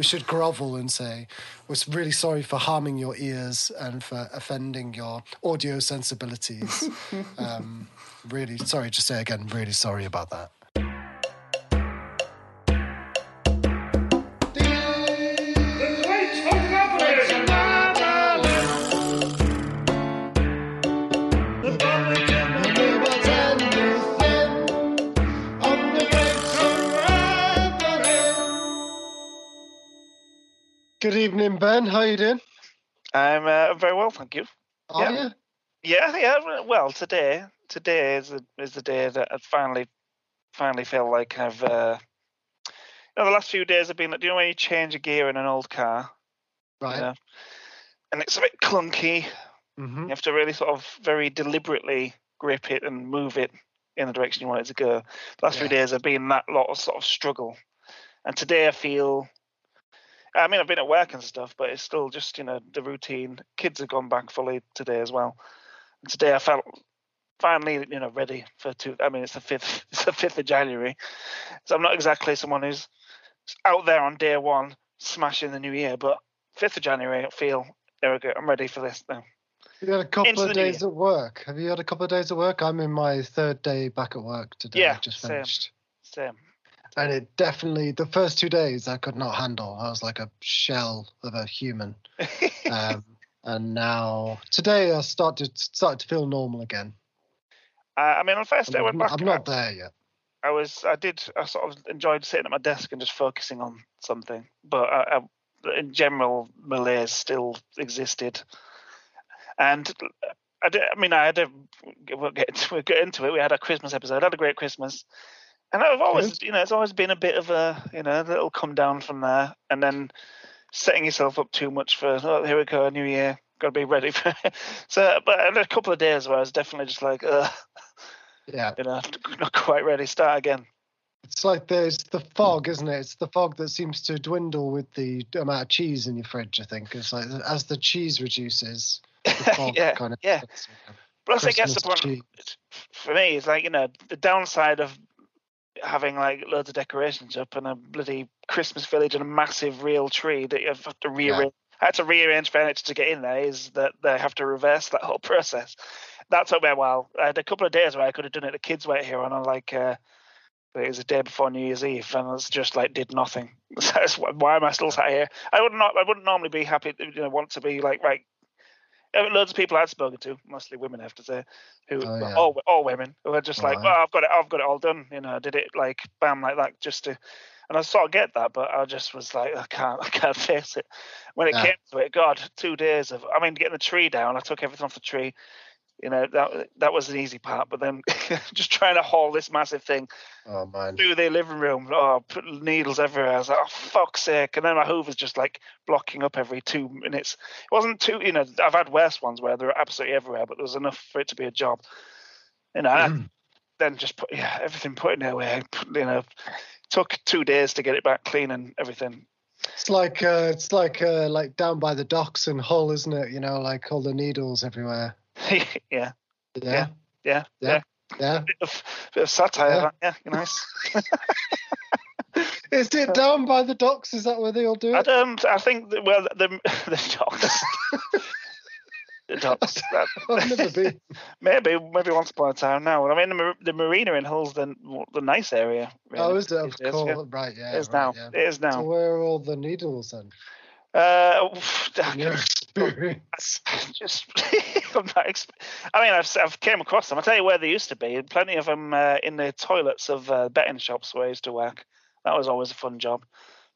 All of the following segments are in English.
we should grovel and say we're really sorry for harming your ears and for offending your audio sensibilities. um, really sorry to say again, really sorry about that. Good evening, Ben. How you doing? I'm uh, very well, thank you. Are Yeah. you? Yeah, yeah. Well, today, today is the, is the day that I finally, finally feel like I've. Uh, you know, the last few days have been. like, Do you know when you change a gear in an old car, Right. Yeah. and it's a bit clunky? hmm You have to really sort of very deliberately grip it and move it in the direction you want it to go. The last few Yeah. days have been that lot of sort of struggle, and today I feel. I mean, I've been at work and stuff, but it's still just you know the routine. Kids have gone back fully today as well. And today I felt finally you know ready for two. I mean, it's the fifth. It's the fifth of January, so I'm not exactly someone who's out there on day one smashing the new year, but fifth of January, I feel there we go. I'm ready for this now. You had a couple Into of days at work. Have you had a couple of days at work? I'm in my third day back at work today. Yeah, just same. finished. Same. And it definitely, the first two days I could not handle. I was like a shell of a human. Um, and now, today I started started to feel normal again. Uh, I mean, on the first day I I'm, went back. I'm not there yet. I was, I did, I sort of enjoyed sitting at my desk and just focusing on something. But I, I, in general, malaise still existed. And I, did, I mean, I had a, we'll get, into, we'll get into it. We had a Christmas episode. I had a great Christmas. And I've always, you know, it's always been a bit of a, you know, a little come down from there. And then setting yourself up too much for, oh, here we go, New Year, got to be ready for it. So, but I a couple of days where I was definitely just like, Ugh, Yeah. you know, not quite ready, start again. It's like there's the fog, isn't it? It's the fog that seems to dwindle with the amount of cheese in your fridge, I think. It's like as the cheese reduces, the fog yeah, kind of. yeah. Plus, it gets the point for me. It's like you know the downside of having like loads of decorations up and a bloody Christmas village and a massive real tree that you have to rearrange. I had to rearrange furniture to get in there. Is that they have to reverse that whole process? That took me a while. I had a couple of days where I could have done it. The kids were here, and I like. Uh, it was a day before New Year's Eve, and I was just like did nothing. So it's, why am I still sat here? I would not. I wouldn't normally be happy. You know, want to be like right. I loads of people I'd spoken to, mostly women, I have to say, who Oh, yeah. all all women who are just like, Right. well, I've got it, I've got it all done. You know, I did it like bam, like that, just to. And I sort of get that, but I just was like, I can't, I can't face it. When it Yeah. came to it, God, two days of, I mean, getting the tree down, I took everything off the tree. You know, that that was an easy part, but then just trying to haul this massive thing Oh man. through the living room. Oh, put needles everywhere. I was like, oh fuck's sake! And then my hoover's just like blocking up every two minutes. It wasn't too, you know. I've had worse ones where they're absolutely everywhere, but there was enough for it to be a job. You know, and then just put yeah everything put in their way You know, took two days to get it back clean and everything. It's like uh, it's like uh, like down by the docks in Hull, isn't it? You know, like all the needles everywhere. yeah, Yeah. yeah, Yeah. yeah. Yeah. Bit of, bit of satire. Yeah. Yeah, nice. Is it down by the docks? Is that where they all do I it? don't. I think that, well the the dogs. the that- I've never been. Maybe, maybe once upon a time now. I mean, the, the marina in Hull's the the nice area. Really, Oh, is it? Of days, yeah. course. Right. Yeah. It is right, now. Yeah. It is So now. where are all the needles then? Uh, experience. just, I'm not exp- I mean, I've I've came across them. I'll tell you where they used to be. Plenty of them uh, in the toilets of uh, betting shops where I used to work. That was always a fun job.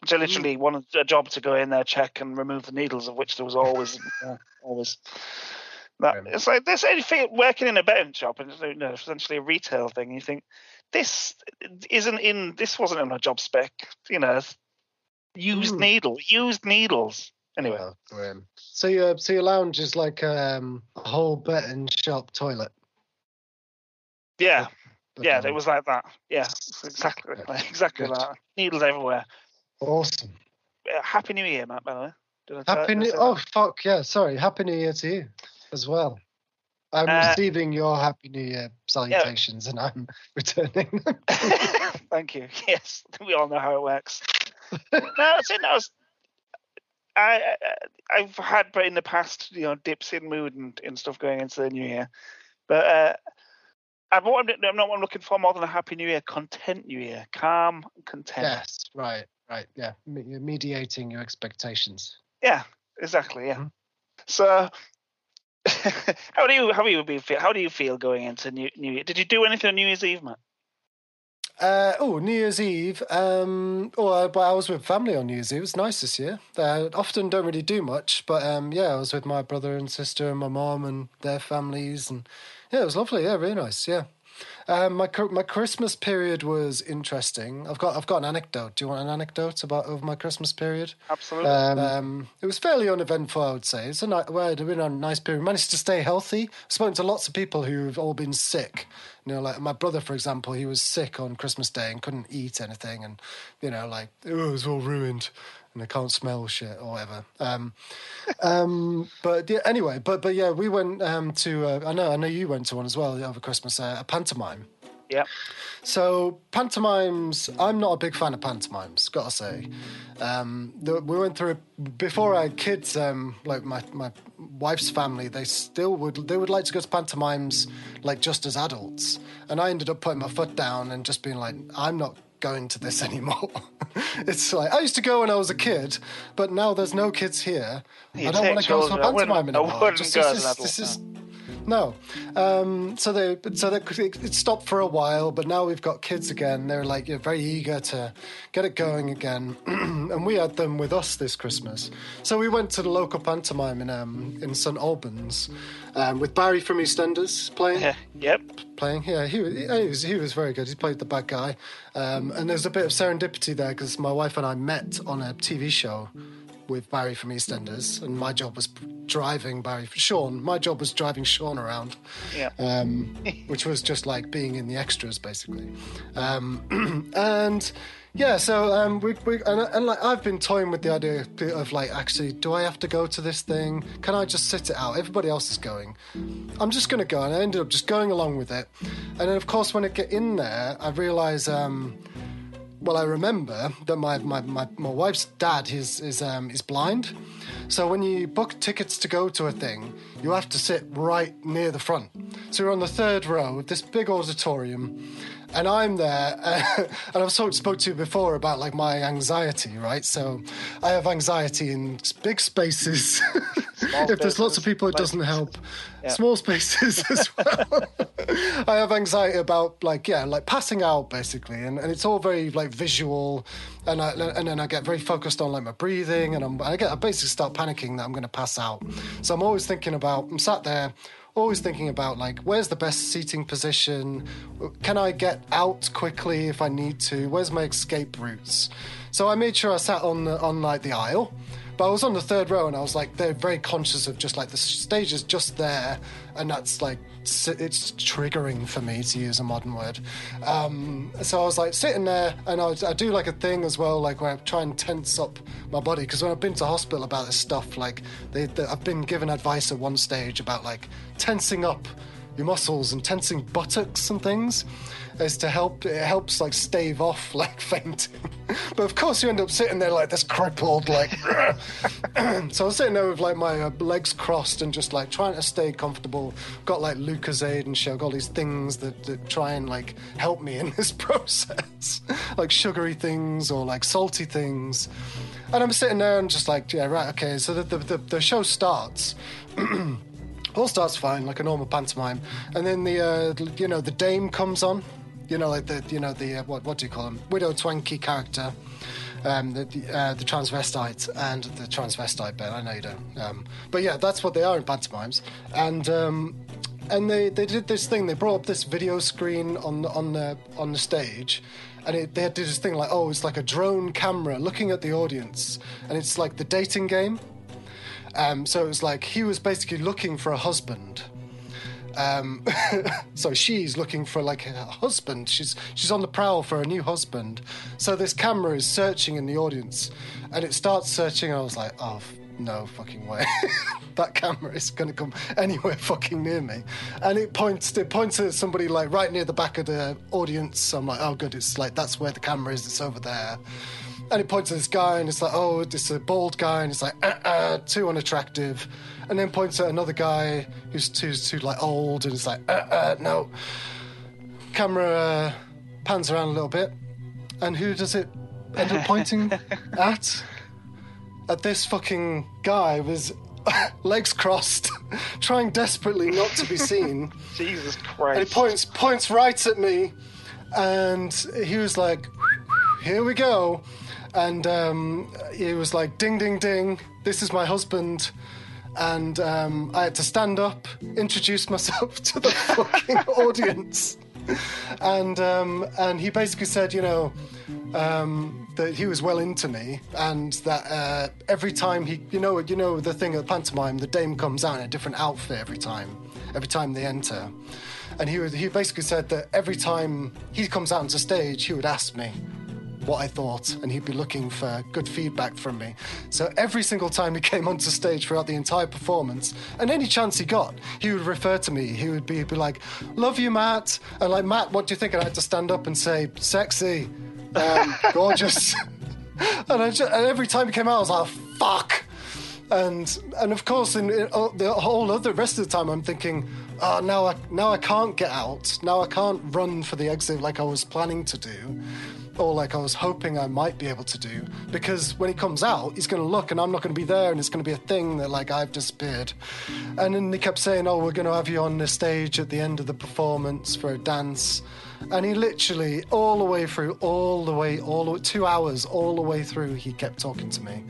So literally wanted a job to go in there, check and remove the needles, of which there was always, uh, always. That, it's like this anything working in a betting shop and you know, essentially a retail thing. You think this isn't in this wasn't in a job spec. You know, used Hmm. needle, used needles. Anyway, Oh. So your so your lounge is like um, a whole betting shop toilet. yeah, yeah, Okay. it was like that. Yeah, exactly, Good. exactly Good. that. Needles everywhere. awesome. Uh, Happy New Year, Mat. By the way. Did I Happy New Oh that? fuck yeah! Sorry. Happy New Year to you as well. I'm Uh, receiving your Happy New Year salutations and I'm returning them. Thank you. Yes, we all know how it works. no, it's in. I was I, I I've had, but in the past, you know, dips in mood and, and stuff going into the new year. But uh, I'm, what I'm, I'm not what I'm looking for more than a happy new year, content new year, calm, content. Yes, right, right, yeah. You're mediating your expectations. Yeah, exactly. Yeah. Mhm. So, how do you how do you feel? How do you feel going into new New Year? Did you do anything on New Year's Eve, Mat? Uh, oh, New Year's Eve. Um, oh, I, but I was with family on New Year's Eve. It was nice this year. I often don't really do much, but um, yeah, I was with my brother and sister and my mom and their families, and yeah, it was lovely. Yeah, really nice. Yeah. Um, my my Christmas period was interesting. I've got I've got an anecdote. Do you want an anecdote about over my Christmas period? Absolutely. Um, it was fairly uneventful, I would say. It's a nice, well, it'd been a nice period. Managed to stay healthy. Spoken to lots of people who've all been sick. You know, like my brother, for example, he was sick on Christmas Day and couldn't eat anything, and you know, like it was all ruined, and I can't smell shit or whatever. Um, um, but yeah, anyway, but but yeah, we went um, to. Uh, I know, I know you went to one as well over Christmas. Uh, a pantomime. yeah. So pantomimes, I'm not a big fan of pantomimes. Gotta say, um, the, we went through before I had kids. Um, like my my wife's family, they still would they would like to go to pantomimes like just as adults, and I ended up putting my foot down and just being like, I'm not going to this anymore. it's like I used to go when I was a kid, but now there's no kids here. You I don't want to go to a children. I wouldn't- pantomime anymore. Just- this is- this is no. Um, so they so they, it, stopped for a while, but now we've got kids again. They're like you're very eager to get it going again, and we had them with us this Christmas. So we went to the local pantomime in um, in St Albans um, with Barry from EastEnders playing Yeah. Yep. playing. Yeah, he was, he was he was very good. He played the bad guy, um, and there's a bit of serendipity there because my wife and I met on a TV show with Barry from EastEnders, and my job was driving Barry. Shaun, my job was driving Shaun around, Yeah. um, which was just like being in the extras basically, um, and. Yeah, so um, we, we and, and like I've been toying with the idea of like actually, do I have to go to this thing? Can I just sit it out? Everybody else is going. I'm just going to go, and I ended up just going along with it. And then, of course, when I get in there, I realise, um, well, I remember that my, my, my, my wife's dad is is um, is blind. So when you book tickets to go to a thing, you have to sit right near the front. So we're on the third row, this big auditorium. And I'm there, and I've sort of spoke to you before about like my anxiety, right? So I have anxiety in big spaces. if there's lots of people, it doesn't help. Yeah. Small spaces as well. I have anxiety about like yeah, like passing out basically, and, and it's all very like visual, and I, and then I get very focused on like my breathing, and I'm, I get I basically start panicking that I'm going to pass out. So I'm always thinking about I'm sat there. Always thinking about like where's the best seating position? Can I get out quickly if I need to? Where's my escape routes? So I made sure I sat on the, on like the aisle, but I was on the third row and I was like, they're very conscious of just like the stage is just there, and that's like s- it's triggering for me to use a modern word. Um, so I was like sitting there, and I, I do like a thing as well, like where I try and tense up my body because when I've been to hospital about this stuff, like they, they, I've been given advice at one stage about like tensing up your muscles and tensing buttocks and things is to help it helps like stave off like fainting. But of course you end up sitting there like this crippled like so i was sitting there with like my uh, legs crossed and just like trying to stay comfortable. Got like lucozade and shit. Got all these things that, that try and like help me in this process. Like sugary things or like salty things. And i'm sitting there and just like yeah right okay so the, the, the, the show starts. All starts fine, like a normal pantomime, and then the uh, you know the dame comes on, you know like the you know the uh, what what do you call them? Widow Twankey character, um, the the, uh, the transvestite and the transvestite bit. I know you don't, um, but yeah, that's what they are in pantomimes, and. Um, and they, they did this thing. They brought up this video screen on on the on the stage, and it, they did this thing like, oh, it's like a drone camera looking at the audience, and it's like the dating game. Um, so it was like he was basically looking for a husband. Um, so she's looking for like a husband. She's she's on the prowl for a new husband. So this camera is searching in the audience, and it starts searching. And I was like, oh no fucking way, that camera is going to come anywhere fucking near me. And it points it points at somebody like right near the back of the audience. I'm like, oh good, it's like that's where the camera is. It's over there. and it points at this guy, and it's like, oh, this is a bald guy, and it's like, uh, uh, too unattractive. And then points at another guy who's too, too like old, and it's like, uh, uh, no. Camera uh, pans around a little bit, and who does it end up pointing at? At this fucking guy with legs crossed, trying desperately not to be seen. Jesus Christ! And he points points right at me, and he was like, "Here we go," and um, he was like, "Ding, ding, ding! This is my husband." And um, I had to stand up, introduce myself to the fucking audience, and um, and he basically said, you know, um, that he was well into me, and that uh, every time he, you know, you know, the thing at pantomime, the dame comes out in a different outfit every time, every time they enter, and he he basically said that every time he comes out onto stage, he would ask me what I thought, and he'd be looking for good feedback from me. So every single time he came onto stage throughout the entire performance, and any chance he got, he would refer to me. He would be, be like, "Love you, Mat," and like, "Mat, what do you think?" And I had to stand up and say, "Sexy, um, gorgeous," and, I just, and every time he came out, I was like, "Fuck." and and of course in, in oh, the whole other rest of the time I'm thinking oh now I now I can't get out now I can't run for the exit like I was planning to do or like I was hoping I might be able to do because when he comes out he's going to look and I'm not going to be there and it's going to be a thing that like I've disappeared. And then he kept saying oh we're going to have you on the stage at the end of the performance for a dance. And he literally all the way through all the way all the way, 2 hours all the way through he kept talking to me.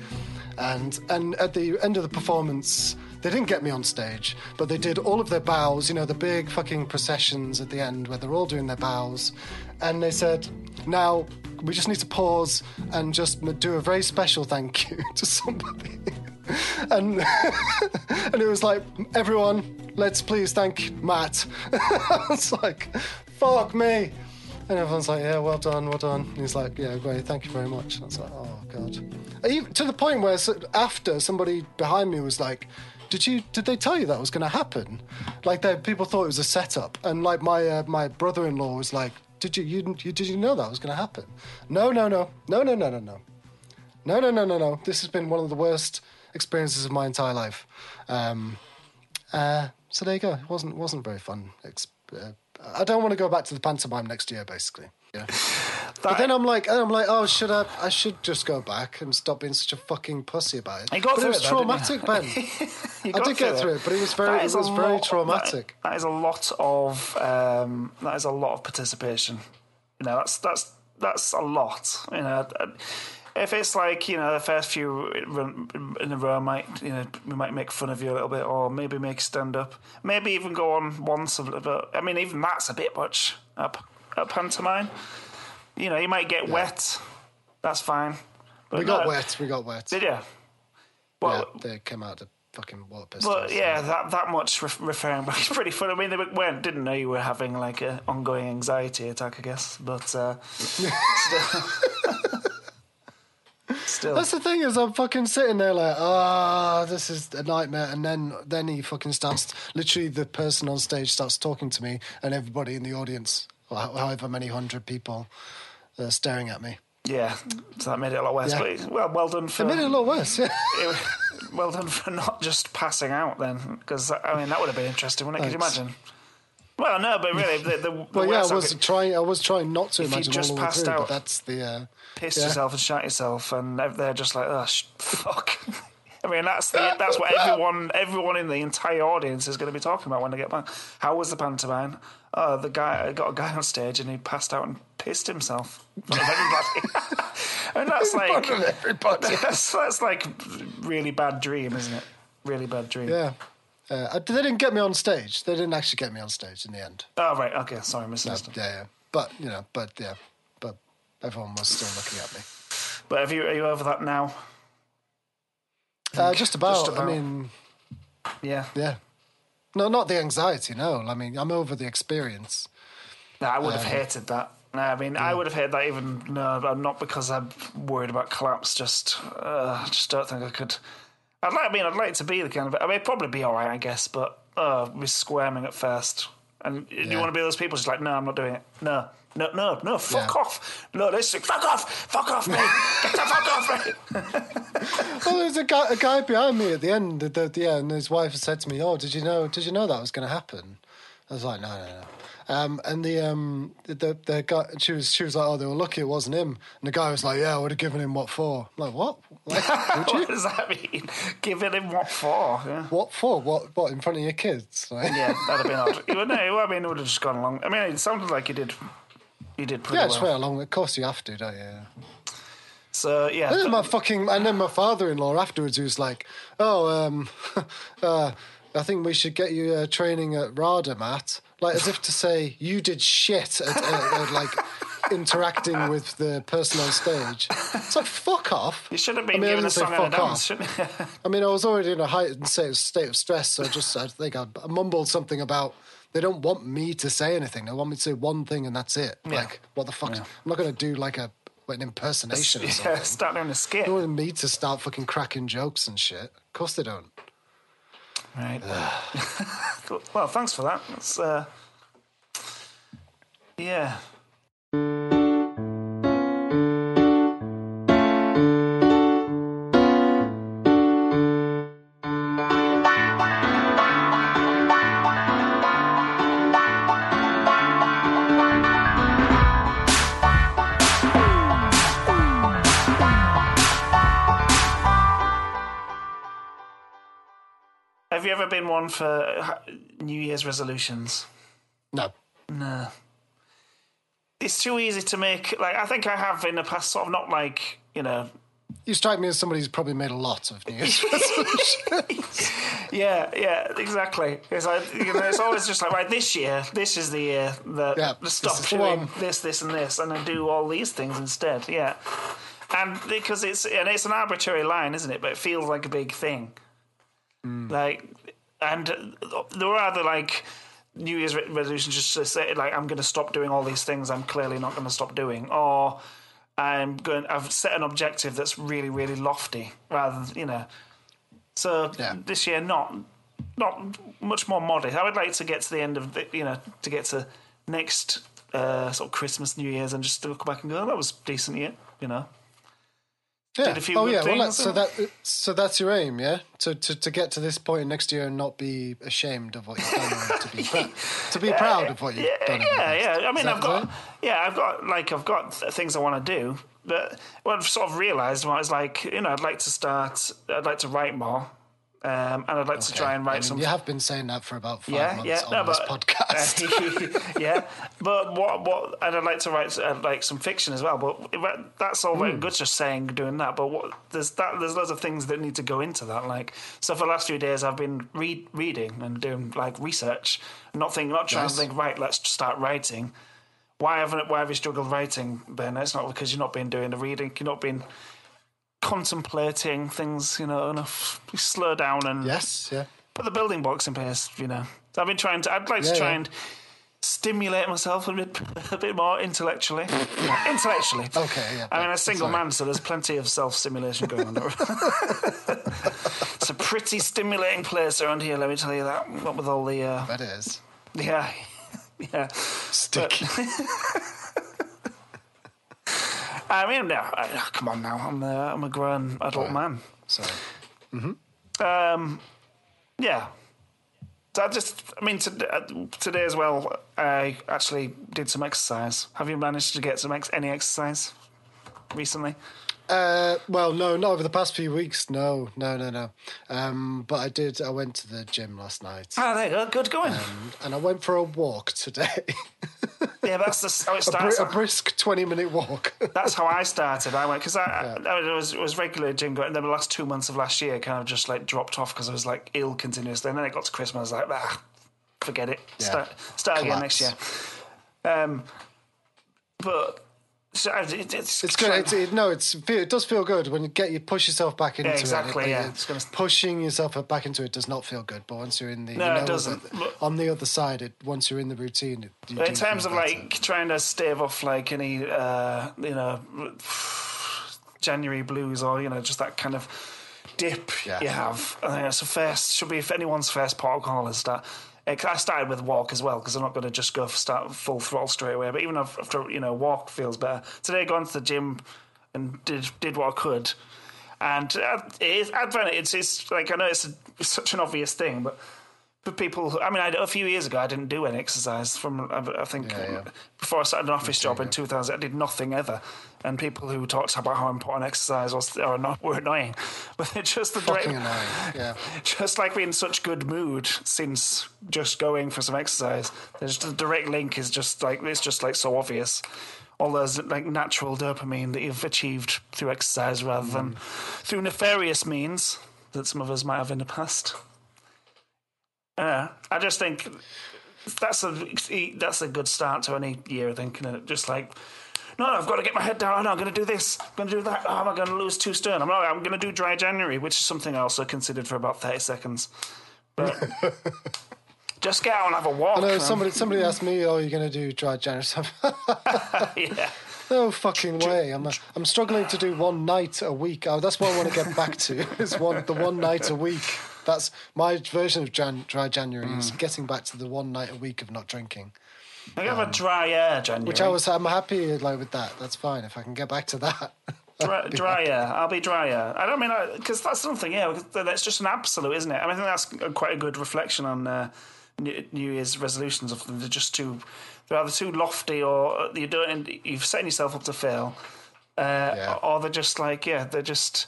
And and at the end of the performance they didn't get me on stage but they did all of their bows you know the big fucking processions at the end where they're all doing their bows and they said now we just need to pause and just do a very special thank you to somebody and and it was like everyone let's please thank matt i was like fuck me and everyone's like, yeah, well done, well done. And he's like, yeah, great, thank you very much. And I was like, oh, God. Even, to the point where so- after somebody behind me was like, did you did they tell you that was going to happen? Like they, people thought it was a setup, and like my uh, my brother-in-law was like, did you, you you did you know that was going to happen? No, no, no, no, no, no, no, no, no, no, no, no, no. This has been one of the worst experiences of my entire life. Um, uh, so there you go. It wasn't wasn't very fun. Uh, I don't want to go back to the pantomime next year, basically. Yeah. But then I'm like, I'm like, oh, should I? I should just go back and stop being such a fucking pussy about it. You got but through it was it though, didn't traumatic, Ben. I did get through it, but it was very, it a was very lot- traumatic. That, that is a lot of um, that is a lot of participation. You know, that's that's that's a lot. You know, if it's like you know the first few in a row might you know we might make fun of you a little bit, or maybe make stand up, maybe even go on once. a little bit. I mean, even that's a bit much up up pantomime. You know, you might get wet. That's fine. But We got no- wet. We got wet. Did you? Well, yeah, they came out of fucking water pistols. but yeah, that that much re- referring back is pretty funny. I mean, they weren't didn't know you were having like an ongoing anxiety attack, I guess. But uh, still, still, That's the thing is, I'm fucking sitting there like, ah, this is a nightmare, and then then he fucking starts. Literally, the person on stage starts talking to me, and everybody in the audience, however many hundred people, are staring at me. yeah. So that made it a lot worse. Yeah. But well, well done for It made it a lot worse. Yeah. it- well done for not just passing out then, because I mean that would have been interesting, wouldn't it? Could you imagine? Well, no, but really, the, the, the Well, yeah, I was could- trying. I was trying not to If you imagine just all the way passed through, out- but that's the. Uh, pissed Yeah. yourself and shot yourself, and they're just like, oh, sh- fuck. I mean, that's the, that's what everyone everyone in the entire audience is going to be talking about when they get back. How was the pantomime? Oh, the guy I got a guy on stage and he passed out and pissed himself in front of everybody. and that's like front of everybody. That's, that's like really bad dream, isn't it? Really bad dream. yeah. Uh, they didn't get me on stage. They didn't actually get me on stage in the end. Oh right, okay, sorry, misunderstood. Yeah, yeah. But you know, but yeah, but everyone was still looking at me. But have you are you over that now? Uh, just, about, Just I mean, Yeah. yeah. No, not the anxiety. No, I mean, I'm over the experience. No, I would Um, have hated that. No, I mean, I would have hated that even no, not because I'm worried about collapse. Just, uh, I just don't think I could. I'd like. I mean, I'd like to be the kind of. I mean, probably be all right, I guess. But uh, be squirming at first, And you want to be those people, just like, no, I'm not doing it. No, no, no, no, fuck Yeah. off. No, listen, fuck off, fuck off me, get the fuck off me. Well, there's a guy, a guy behind me at the end. The, the, yeah, and his wife said to me, "Oh, did you know? Did you know that was going to happen?" I was like, "No, no, no." Um, and the um, the the guy, she was she was like, "Oh, they were lucky it wasn't him." And the guy was like, "Yeah, I would have given him what for?" I'm like, "What? Like, what does that mean? Giving him what for? Yeah. What for? What? What in front of your kids?" Like, Yeah, that'd have been odd. You would no, I mean, it would have just gone along. I mean, it sounded like you did. You did pretty yeah, well. went along. Of course, you have to, don't you? So yeah, And then my fucking and then my father-in-law afterwards, who was like, "Oh, um, uh, I think we should get you uh, training at RADA, Mat." Like as if to say you did shit at, at, at like interacting with the person on stage. It's like fuck off. you should have I been mean, I given a didn't say song and a fuck dance, off. shouldn't you? I mean, I was already in a heightened state of, stress, so I just I think I, I mumbled something about. They don't want me to say anything. They want me to say one thing and that's it. Like, what the fuck? I'm not going to do like a an impersonation or something. yeah, start doing a skit. They want me to start fucking cracking jokes and shit. Of course they don't. Right. Cool. well, thanks for that. That's uh, yeah. Have you ever been one for uh, New Year's resolutions? No. No. It's too easy to make. Like I think I have in the past, sort of not like you know. You strike me as somebody who's probably made a lot of New Year's resolutions. Yeah, yeah, exactly. It's like you know, it's always just like right. This year, this is the year that Yeah, stop this is the doing one. this, this, and this, and then do all these things instead. Yeah, and because it's and it's an arbitrary line, isn't it? But it feels like a big thing. Hmm. Like, and there are other like New Year's re- resolutions just to say like I'm going to stop doing all these things. I'm clearly not going to stop doing, or I'm going. I've set an objective that's really, really lofty, rather than you know. So Yeah. this year, not not much more modest. I would like to get to the end of the, you know, to get to next uh, sort of Christmas, New Year's, and just to look back and go, oh, that was a decent year, you know. Yeah. Did a few oh yeah. Well, so that uh, so that's your aim, yeah. To to to get to this point next year and not be ashamed of what you've done, to be prou- to be proud of what you've Yeah, done. yeah, yeah. I mean, I've got, right? yeah, I've got like I've got things I want to do, but what I've sort of realised was like, you know, I'd like to start, I'd like to write more, um, and I'd like to try and write I mean, some You have been saying that for about five yeah, months yeah, on no, this but, podcast. yeah, but what what and I'd like to write uh, like some fiction as well. But that's all Hmm. very good, just saying doing that. But what there's that there's loads of things that need to go into that. Like so, for the last few days, I've been read, reading and doing like research, not thinking, not trying Nice. to think. Right, let's start writing. Why haven't why have you struggled writing, Ben? It's not because you've not been doing the reading. You've not been contemplating things, you know, enough. You slow down and yes. Yeah. put the building blocks in place, you know. So I've been trying to. I'd like to try yeah. and stimulate myself a bit, a bit more intellectually. Yeah, intellectually. Okay, yeah, I mean, yeah, a single sorry. man, so there's plenty of self-stimulation going on. it's a pretty stimulating place around here. Let me tell you that. What with all the, uh, That is yeah, yeah. sticky. I mean, no, I, oh, come on now. I'm, uh, I'm a grown adult man. Sorry. Um, yeah. So I just, I mean, to, uh, today as well, I actually did some exercise. Have you managed to get some ex- any exercise recently? Uh, well, no, not over the past few weeks. No, no, no, no. Um, but I did. I went to the gym last night, Oh, there you go. Good going. and I went for a walk today. yeah, that's the, how it a, starts. a brisk twenty-minute walk. That's how I started. I went because I, I, was was regular gym going. And then the last two months of last year kind of just like dropped off because I was like ill continuously. And then it got to Christmas. I was like, ah, forget it. Start start again next year. Um, but so I- it's It's good. It's, it, no, it's it does feel good when you get you push yourself back into exactly, it. It- yeah. pushing yourself back into it does not feel good. But once you're in the, No, you it doesn't. But- on the other side, it, once you're in the routine, it, in terms of better. like trying to stave off like any uh, you know January blues or you know just that kind of dip Yeah. you have. I think it's the first should be if anyone's first call is that I started with walk as well because I'm not going to just go start full throttle straight away. But even after you know, walk feels better. Today, I gone to the gym and did did what I could, and uh, it is. It's, it's like I know it's, a, it's such an obvious thing, but for people who, I mean, I, a few years ago, I didn't do any exercise. From I think yeah, yeah. before I started an office job in 2000, I did nothing ever. And people who talked about how important exercise was are not were annoying, but they're just the direct, annoying. Yeah, just like being in such good mood since just going for some exercise. There's the direct link is just like it's just like so obvious. All those like natural dopamine that you've achieved through exercise rather mm. than through nefarious means that some of us might have in the past. Yeah, I just think that's a that's a good start to any year. I think just like. No, I've got to get my head down. Oh, no, I'm going to do this. I'm going to do that. Oh, am I going to lose two stone? I'm not. I'm going to do dry January, which is something I also considered for about thirty seconds. But just get out and have a walk. I know somebody. Somebody asked me, "Oh, you're going to do dry January?" yeah. No fucking way. I'm I'm struggling to do one night a week. Oh, that's what I want to get back to. Is one the one night a week. That's my version of Jan, dry January mm. is getting back to the one night a week of not drinking. I have um, a dry air January, which I was. I'm happy like with that. That's fine if I can get back to that. dry, air. I'll be drier. I don't mean because that's something. Yeah, that's just an absolute, isn't it? I, mean, I think that's quite a good reflection on uh, New Year's resolutions. Of them, they're just too. They're either too lofty, or you don't. You've setting yourself up to fail, uh, yeah. or they're just like yeah, they're just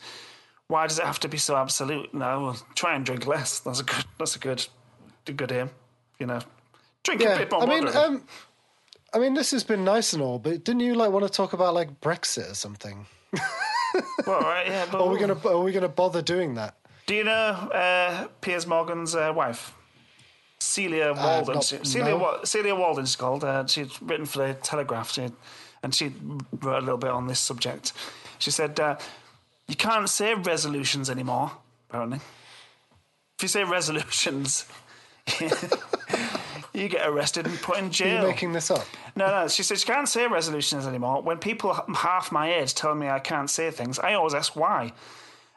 why does it have to be so absolute? No, well, try and drink less. That's a good. That's a good. A good aim. You know, drink yeah, a bit more. I mean, um, I mean, this has been nice and all, but didn't you like want to talk about like Brexit or something? well, right, yeah. But are we gonna Are we gonna bother doing that? Do you know uh, Piers Morgan's uh, wife? Celia Walden. Uh, not, Celia, no. Celia Walden, she's called. Uh, she'd written for the Telegraph, she, and she wrote a little bit on this subject. She said, uh, you can't say resolutions anymore, apparently. If you say resolutions, you get arrested and put in jail. Are you making this up? No, no. She says you can't say resolutions anymore. When people half my age tell me I can't say things, I always ask why.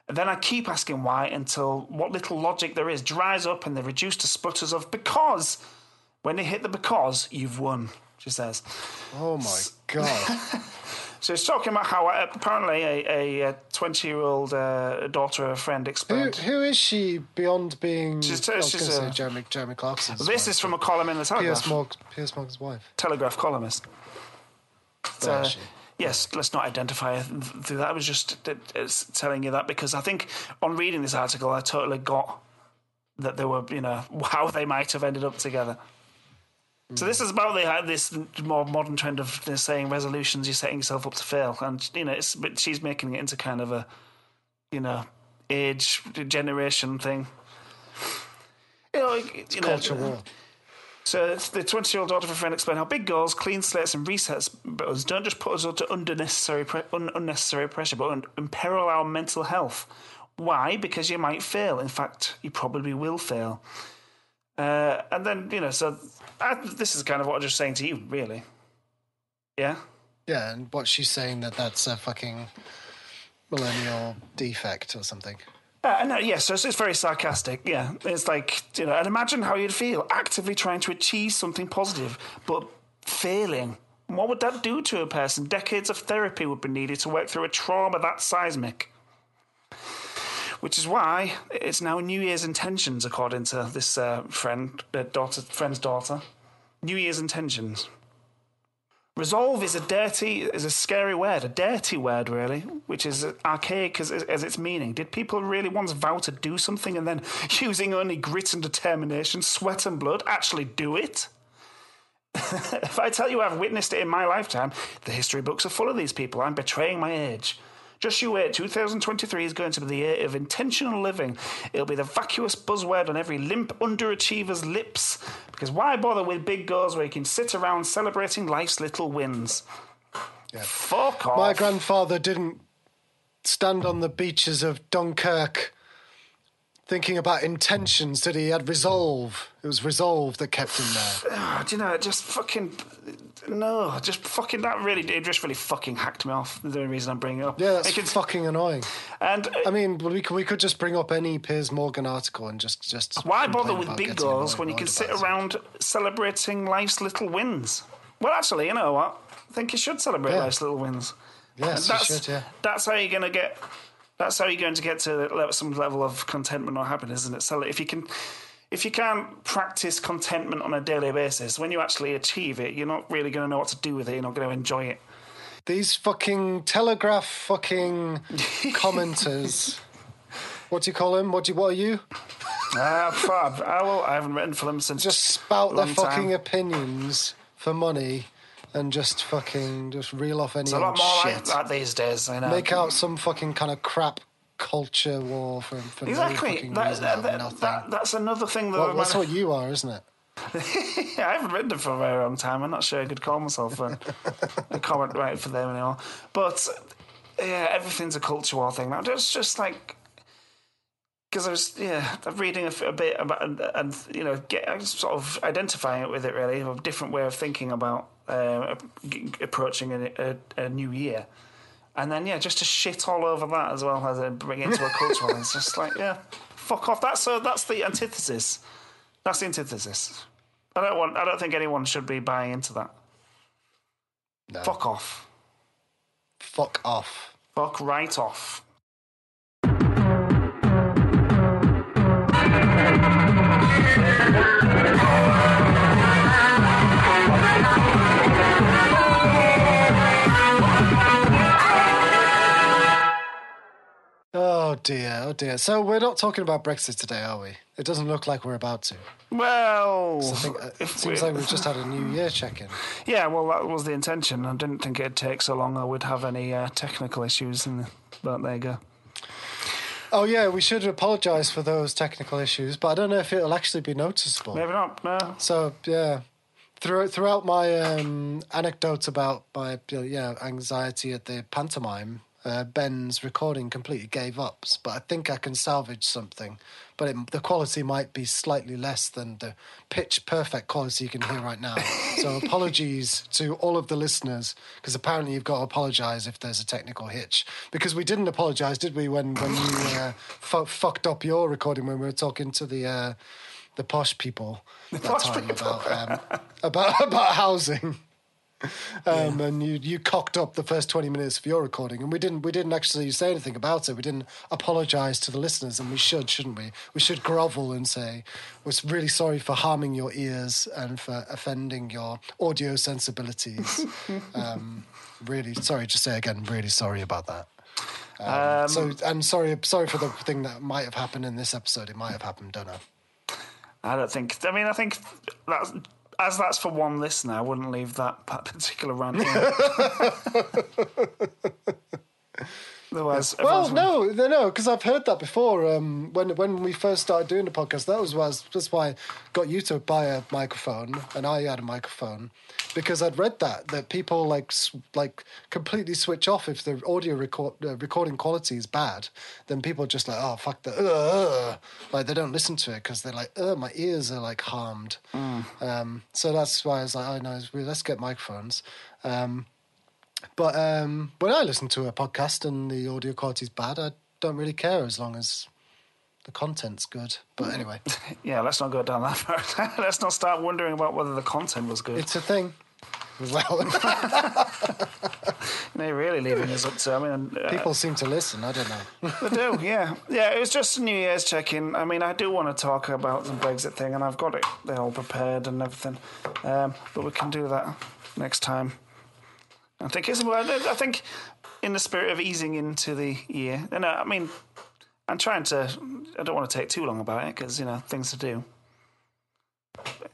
And then I keep asking why until what little logic there is dries up and they're reduced to sputters of because. When they hit the because, you've won, she says. Oh my God. So he's talking about how uh, apparently a twenty-year-old uh, daughter of a friend explained. Who, who is she beyond being? She's, uh, she's a, say Jeremy Jeremy Clarkson. This wife. is from a column in the Telegraph. Piers, Morg, Piers Morgan's wife. Telegraph columnist. Uh, yes, let's not identify through that. I was just it's telling you that because I think on reading this article, I totally got that they were, you know, how they might have ended up together. So this is about the, uh, this more modern trend of uh, saying resolutions. You're setting yourself up to fail, and you know, it's but she's making it into kind of a, you know, age generation thing. You know, it's you know, culture war. So the 20 year old daughter of a friend explained how big goals, clean slates, and resets buttons don't just put us under unnecessary, pre- un- unnecessary pressure, but un- imperil our mental health. Why? Because you might fail. In fact, you probably will fail. Uh, and then, you know, so I, this is kind of what I'm just saying to you, really. Yeah? Yeah, and what she's saying that that's a fucking millennial defect or something. Uh, no, yeah, so it's, it's very sarcastic. Yeah, it's like you know, and imagine how you'd feel actively trying to achieve something positive, but failing. What would that do to a person? Decades of therapy would be needed to work through a trauma that seismic which is why it's now New Year's intentions, according to this uh, friend, uh, daughter, friend's daughter. New Year's intentions. Resolve is a dirty, is a scary word, a dirty word, really, which is archaic as, as its meaning. Did people really once vow to do something and then, using only grit and determination, sweat and blood, actually do it? if I tell you I've witnessed it in my lifetime, the history books are full of these people. I'm betraying my age. Just you wait, 2023 is going to be the year of intentional living. It'll be the vacuous buzzword on every limp underachiever's lips. Because why bother with big goals where you can sit around celebrating life's little wins? Yeah. Fuck off. My grandfather didn't stand on the beaches of Dunkirk thinking about intentions that he had resolve. It was resolve that kept him there. Oh, do you know, just fucking no, just fucking that really it just really fucking hacked me off. The only reason I'm bringing it up. Yeah, that's It could- fucking annoying. and uh, I mean, we could, we could just bring up any Piers Morgan article and just just. why bother with big goals when you can sit about it. around celebrating life's little wins? Well, actually, you know what? I think you should celebrate Yeah. life's little wins. Yes, you that's, should, yeah. That's how you're going to get. That's how you're going to get to some level of contentment or happiness, isn't it? So if you can, if you can't practice contentment on a daily basis, when you actually achieve it, you're not really going to know what to do with it. You're not going to enjoy it. These fucking telegraph fucking commenters. What do you call them? What do you, what are you? Ah, fab. I, will, I haven't written for them since Just spout their fucking time. opinions for money and just fucking just reel off any It's a lot more shit. like that these days. I know. Make out some fucking kind of crap culture war for, for no exactly. fucking That, that, that, that- that's another thing that. Well, that's what you are, isn't it? I haven't written them for a very long time. I'm not sure I could call myself a, a comment writer for them anymore. But yeah, everything's a culture war thing now. It's just like because I was yeah I'm reading a, a bit about and, and you know get sort of identifying it with it really a different way of thinking about uh, approaching a, a, a new year. And then yeah, just to shit all over that as well as uh, bring it into a culture war. It's just like yeah, fuck off. That's so that's the antithesis. That's the antithesis. I don't want. I don't think anyone should be buying into that. No. Fuck off. Fuck off. Fuck right off. Dear, oh dear. So we're not talking about Brexit today, are we? It doesn't look like we're about to. Well, I think uh, it seems like we've just had a New Year check-in. yeah. Well, that was the intention. I didn't think it'd take so long. I would have any uh, technical issues, in the, but there you go. Oh yeah, we should apologise for those technical issues, but I don't know if it'll actually be noticeable. Maybe not. No. So yeah, throughout throughout my um, anecdotes about my you know, yeah anxiety at the pantomime, uh, Ben's recording completely gave up. But I think I can salvage something. But it, the quality might be slightly less than the pitch perfect quality you can hear right now. So apologies to all of the listeners because apparently you've got to apologise if there's a technical hitch because we didn't apologise, did we? When when you uh, fu- fucked up your recording when we were talking to the. Uh, the posh people that posh time people. about um, about about housing. Um, and you, you cocked up the first twenty minutes of your recording, and we didn't we didn't actually say anything about it. We didn't apologise to the listeners, and we should, shouldn't we? We should grovel and say we're really sorry for harming your ears and for offending your audio sensibilities. um, really sorry, just say again, really sorry about that. Um, so and sorry sorry for the thing that might have happened in this episode. It might have happened, don't know. I don't think. I mean, I think that's as that's for one listener. I wouldn't leave that particular rant. Otherwise, Well, no, no, no, because I've heard that before. Um, when when we first started doing the podcast, that was was that's why I got you to buy a microphone, and I had a microphone, because I'd read that that people like like completely switch off if the audio record uh, recording quality is bad. Then people just like, oh fuck the, uh, like they don't listen to it because they're like, oh my ears are like harmed. Um, so that's why I was like, oh no, let's get microphones. Um, but um, when I listen to a podcast and the audio quality is bad, I don't really care as long as the content's good. But anyway, yeah. Let's not go down that road. let's not start wondering about whether the content was good. it's a thing. Well, They're really leaving us up to. I mean, uh, people seem to listen. I don't know. They do, yeah, yeah. It was just a New Year's check-in. I mean, I do want to talk about the Brexit thing, and I've got it. They're all prepared and everything, um, but we can do that next time. I think it's. Well, I think in the spirit of easing into the year. And I mean, I'm trying to. I don't want to take too long about it because you know things to do.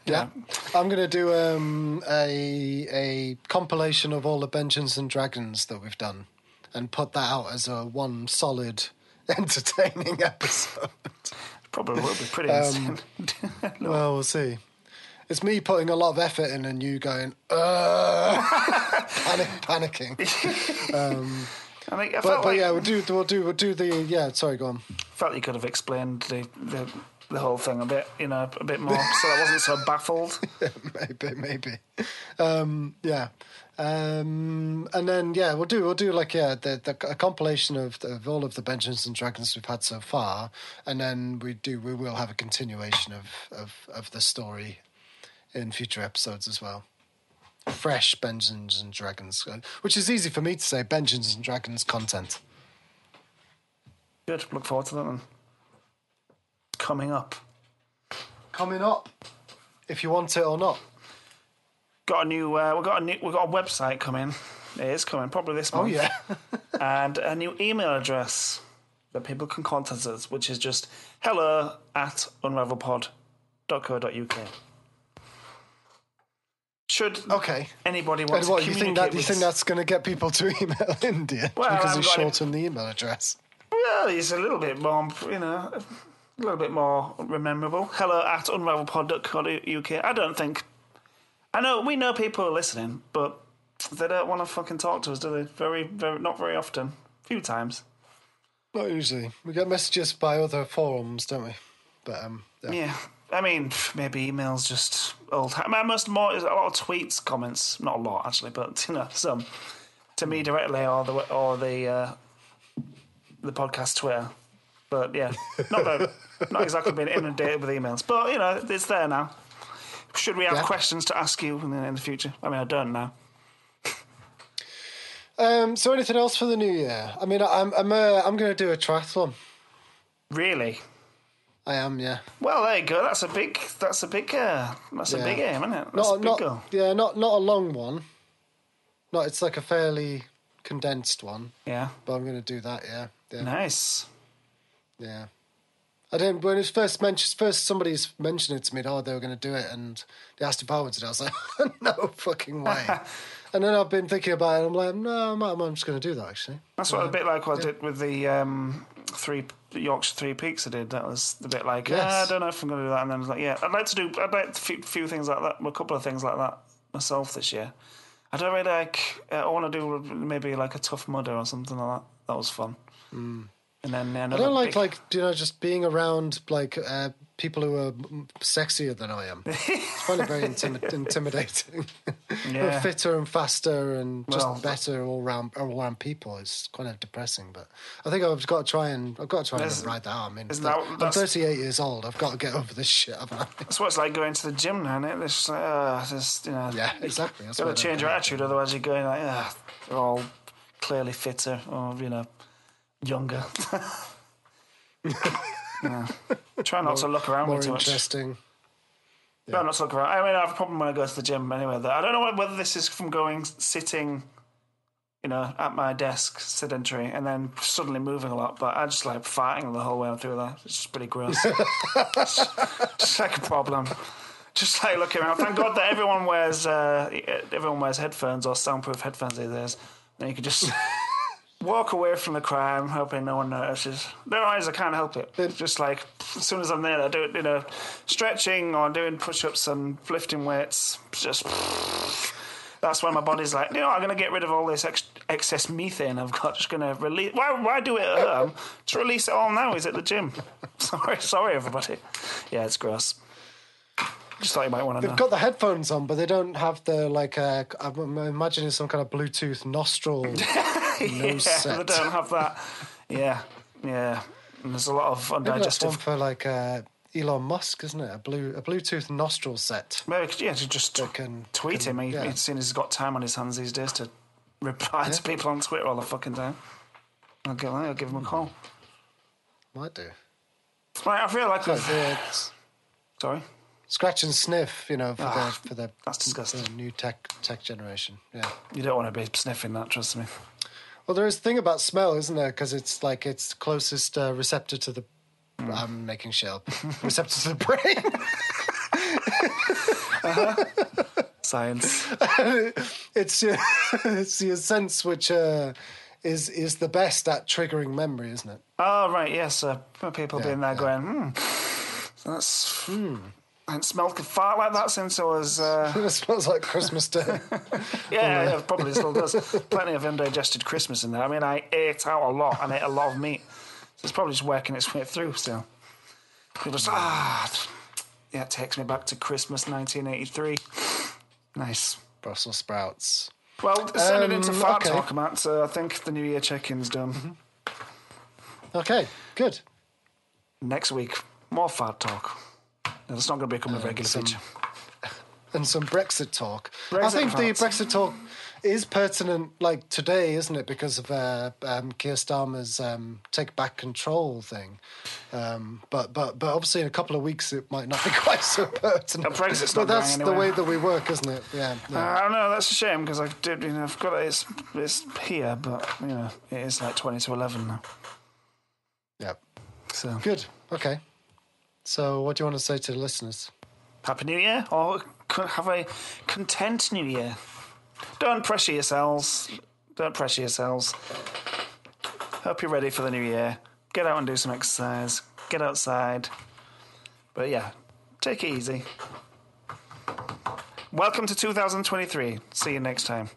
Yeah, I'm going to do um, a a compilation of all the Dungeons and Dragons that we've done, and put that out as a one solid, entertaining episode. Probably will be pretty insane. Well, we'll see. It's me putting a lot of effort in, and you going, uh, panic, panicking. um, I think I But, but like yeah, we'll do we'll do we'll do the yeah. Sorry, go on. felt you could have explained the, the the whole thing a bit, you know, a bit more, so I wasn't so baffled. maybe, maybe. Um, yeah, um, and then yeah, we'll do we'll do like yeah the, the a compilation of of all of the Dungeons and Dragons we've had so far, and then we do we will have a continuation of of of the story in future episodes as well. Fresh Dungeons and Dragons, uh, which is easy for me to say. Dungeons and Dragons content. Good. Look forward to that then. Coming up. Coming up, if you want it or not. Got a new. Uh, we got a new. We got a website coming. It is coming probably this month. Oh month. yeah. and a new email address that people can contact us, which is just hello at unravelpod.co.uk. Should okay. anybody want And what to you communicate think that you with think that's going to get people to email India? Well, because haven't any- the email address. Well, it's a little bit more, you know, a little bit more memorable. Hello at unravelpod.co.uk. I don't think. I know we know people are listening, but they don't want to fucking talk to us, do they? Very, very, not very often. A few times. Not usually. We get messages by other forums, don't we? But um, yeah. Yeah. I mean, maybe emails just old. I mean, most more a lot of tweets, comments. Not a lot actually, but you know, some to me directly or the or the uh, the podcast Twitter. But yeah, not not exactly being inundated with emails, but you know, it's there now. Should we have Yeah. questions to ask you in the, in the future? I mean, I don't now. Um, so anything else for the new year? I mean, I'm I'm uh, I'm going to do a triathlon. Really? I am, yeah. Well, there you go. That's a big. That's a big. Uh, that's a big aim, isn't it? That's a Not big not goal. yeah, not not a long one. No, it's like a fairly condensed one. Yeah. But I'm going to do that. Yeah, yeah, Nice. yeah. I didn't when it was first mentioned. First, somebody's mentioned it to me. Oh, they were going to do it, and they asked if I wanted it. I was like, no fucking way. and then I've been thinking about it. and I'm like, no, I'm, I'm just going to do that actually. That's what a bit like what I did with the um, three Yorkshire Three Peaks. I did that was a bit like Yes. "Ah, I don't know if I'm going to do that, and then I was like, yeah, I'd like to do. I'd like a few, few things like that, a couple of things like that myself this year. I don't really like. Uh, I want to do maybe like a tough mudder or something like that. That was fun. And then uh, I don't like big- like you know just being around like uh, people who are sexier than I am. I find it very intimi- intimidating. Yeah. fitter and faster and just Well- better all round all round people is kind of depressing. But I think I've got to try and I've got to try and ride that out. I mean, isn't th- that- I'm 38 years old. I've got to get over this shit. That's what it's like going to the gym now, isn't it? It's just like, uh, just, you know, yeah, exactly. That's got to change your attitude, otherwise you're going like, ah, they're all clearly fitter or you know, younger. yeah. Try not to look around More me too much. interesting. Try not to look around. I mean, I have a problem when I go to the gym anyway. That I don't know whether this is from going sitting, you know, at my desk, sedentary, and then suddenly moving a lot. But I just like farting the whole way through that. It's just pretty gross. it's just like a problem. Just like looking around. Thank God that everyone wears uh, everyone wears headphones or soundproof headphones these days. Then you can just walk away from the crime, hoping no one notices. Otherwise, I can't help it. It's just like as soon as I'm there, I do it, you know, stretching or doing push-ups and lifting weights. Just that's when my body's like, you know, I'm going to get rid of all this ex- excess methane I've got. Just going to release. Why? Why do it at home? To release it all now is at the gym. sorry, sorry, everybody. Yeah, it's gross. Just thought you might want to know. They've got the headphones on, but they don't have the like. Uh, I'm imagining some kind of Bluetooth nostril nose yeah, set. they don't have that. Yeah, yeah. And there's a lot of Maybe that's one undigested. for like uh, Elon Musk, isn't it? A blue a Bluetooth nostril set. Maybe yeah, to just That can- tweet can- him. He, yeah. He's seen he's got time on his hands these days to reply to people on Twitter all the fucking time. I'll give, I'll give him a call. Might do. Right, I feel like Like we've, the sorry. scratch and sniff, you know, for Ah, the for the, that's disgusting. the new tech tech generation. Yeah. You don't want to be sniffing that, trust me. Well, there is a thing about smell, isn't there? Because it's like it's closest uh, receptor to the. I'm making shit up. receptor to the brain. Science. it's your, it's your sense which uh, is is the best at triggering memory, isn't it? oh right, yes. Uh, people Yeah, being there yeah. going, hmm. That's I haven't smelled a fart like that since I was. Uh, It smells like Christmas Day. yeah, yeah, probably still does. Plenty of indigested Christmas in there. I mean, I ate out a lot and ate a lot of meat. So it's probably just working its way through still. People just, ah. Yeah, it takes me back to Christmas 1983. Nice. Brussels sprouts. Well, send it into Um, fart okay. talk, Mat. So I think the New Year check-in's done. Mm-hmm. Okay, good. Next week, more fart talk. No, that's not going to become a regular some- feature. And some Brexit talk. I Brexit think the. Brexit talk is pertinent, like today, isn't it? Because of uh, um, Keir Starmer's um, take back control thing. Um, but but but obviously, in a couple of weeks, it might not be quite so pertinent. Uh, Brexit's but not going that's the way that we work, isn't it? Yeah. Uh. I don't know. That's a shame because I did. You know, I've got it. It's, it's here, but you know, it is like twenty to eleven now. yeah. So Good. Okay. So, what do you want to say to the listeners? happy New Year, or have a content New Year. Don't pressure yourselves. Don't pressure yourselves. Hope you're ready for the new year. Get out and do some exercise. Get outside. But yeah, take it easy. Welcome to 2023. See you next time.